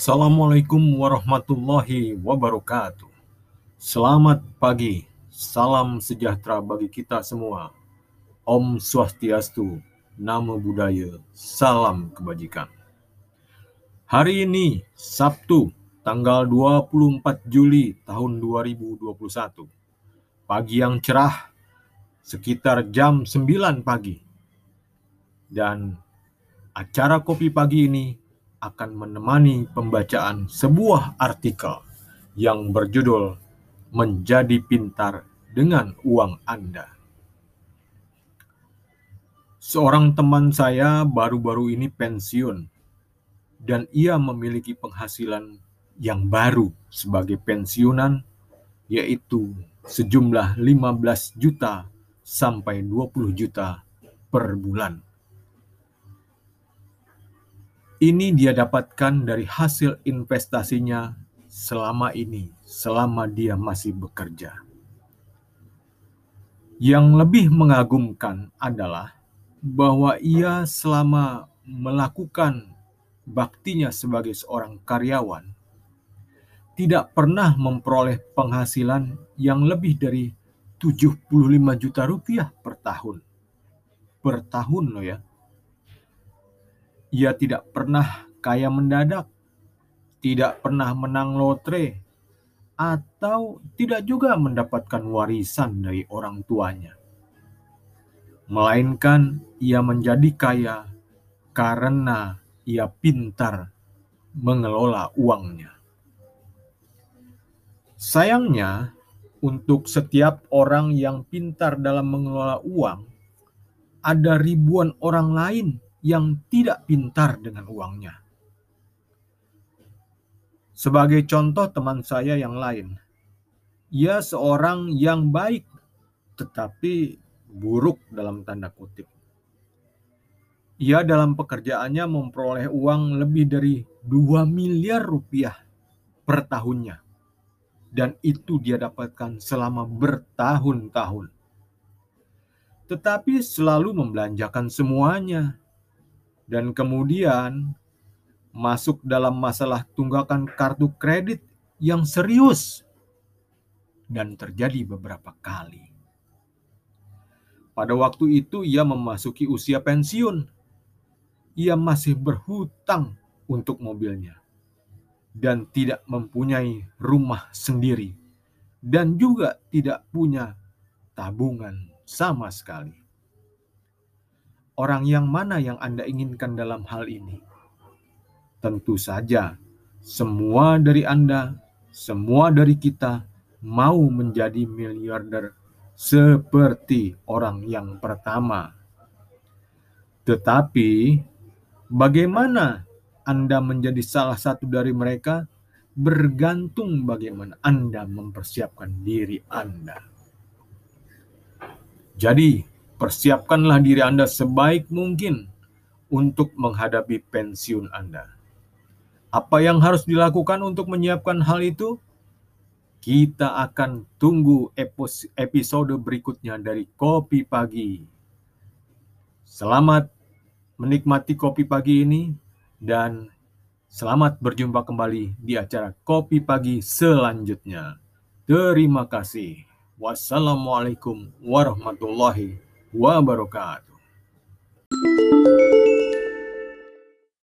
Assalamualaikum warahmatullahi wabarakatuh. Selamat pagi, salam sejahtera bagi kita semua. Om Swastiastu, Namo Buddhaya, salam kebajikan. Hari ini, Sabtu, tanggal 24 Juli tahun 2021. Pagi yang cerah, sekitar jam 9 pagi. Dan acara kopi pagi ini akan menemani pembacaan sebuah artikel yang berjudul Menjadi Pintar dengan Uang Anda. Seorang teman saya baru-baru ini pensiun dan ia memiliki penghasilan yang baru sebagai pensiunan yaitu sejumlah 15 juta sampai 20 juta per bulan. Ini dia dapatkan dari hasil investasinya selama ini, selama dia masih bekerja. Yang lebih mengagumkan adalah bahwa ia selama melakukan baktinya sebagai seorang karyawan tidak pernah memperoleh penghasilan yang lebih dari 75 juta rupiah per tahun. Per tahun loh ya. Ia tidak pernah kaya mendadak, tidak pernah menang lotre, atau tidak juga mendapatkan warisan dari orang tuanya. Melainkan ia menjadi kaya karena ia pintar mengelola uangnya. Sayangnya, untuk setiap orang yang pintar dalam mengelola uang, ada ribuan orang lain yang tidak pintar dengan uangnya. Sebagai contoh teman saya yang lain, ia seorang yang baik tetapi buruk dalam tanda kutip. Ia dalam pekerjaannya memperoleh uang lebih dari 2 miliar rupiah per tahunnya. Dan itu dia dapatkan selama bertahun-tahun. Tetapi selalu membelanjakan semuanya dan kemudian masuk dalam masalah tunggakan kartu kredit yang serius dan terjadi beberapa kali. Pada waktu itu ia memasuki usia pensiun. Ia masih berhutang untuk mobilnya dan tidak mempunyai rumah sendiri dan juga tidak punya tabungan sama sekali orang yang mana yang Anda inginkan dalam hal ini? Tentu saja, semua dari Anda, semua dari kita mau menjadi miliarder seperti orang yang pertama. Tetapi, bagaimana Anda menjadi salah satu dari mereka? Bergantung bagaimana Anda mempersiapkan diri Anda. Jadi, Persiapkanlah diri Anda sebaik mungkin untuk menghadapi pensiun Anda. Apa yang harus dilakukan untuk menyiapkan hal itu? Kita akan tunggu episode berikutnya dari Kopi Pagi. Selamat menikmati kopi pagi ini dan selamat berjumpa kembali di acara Kopi Pagi selanjutnya. Terima kasih. Wassalamualaikum warahmatullahi wabarakatuh wabarakatuh.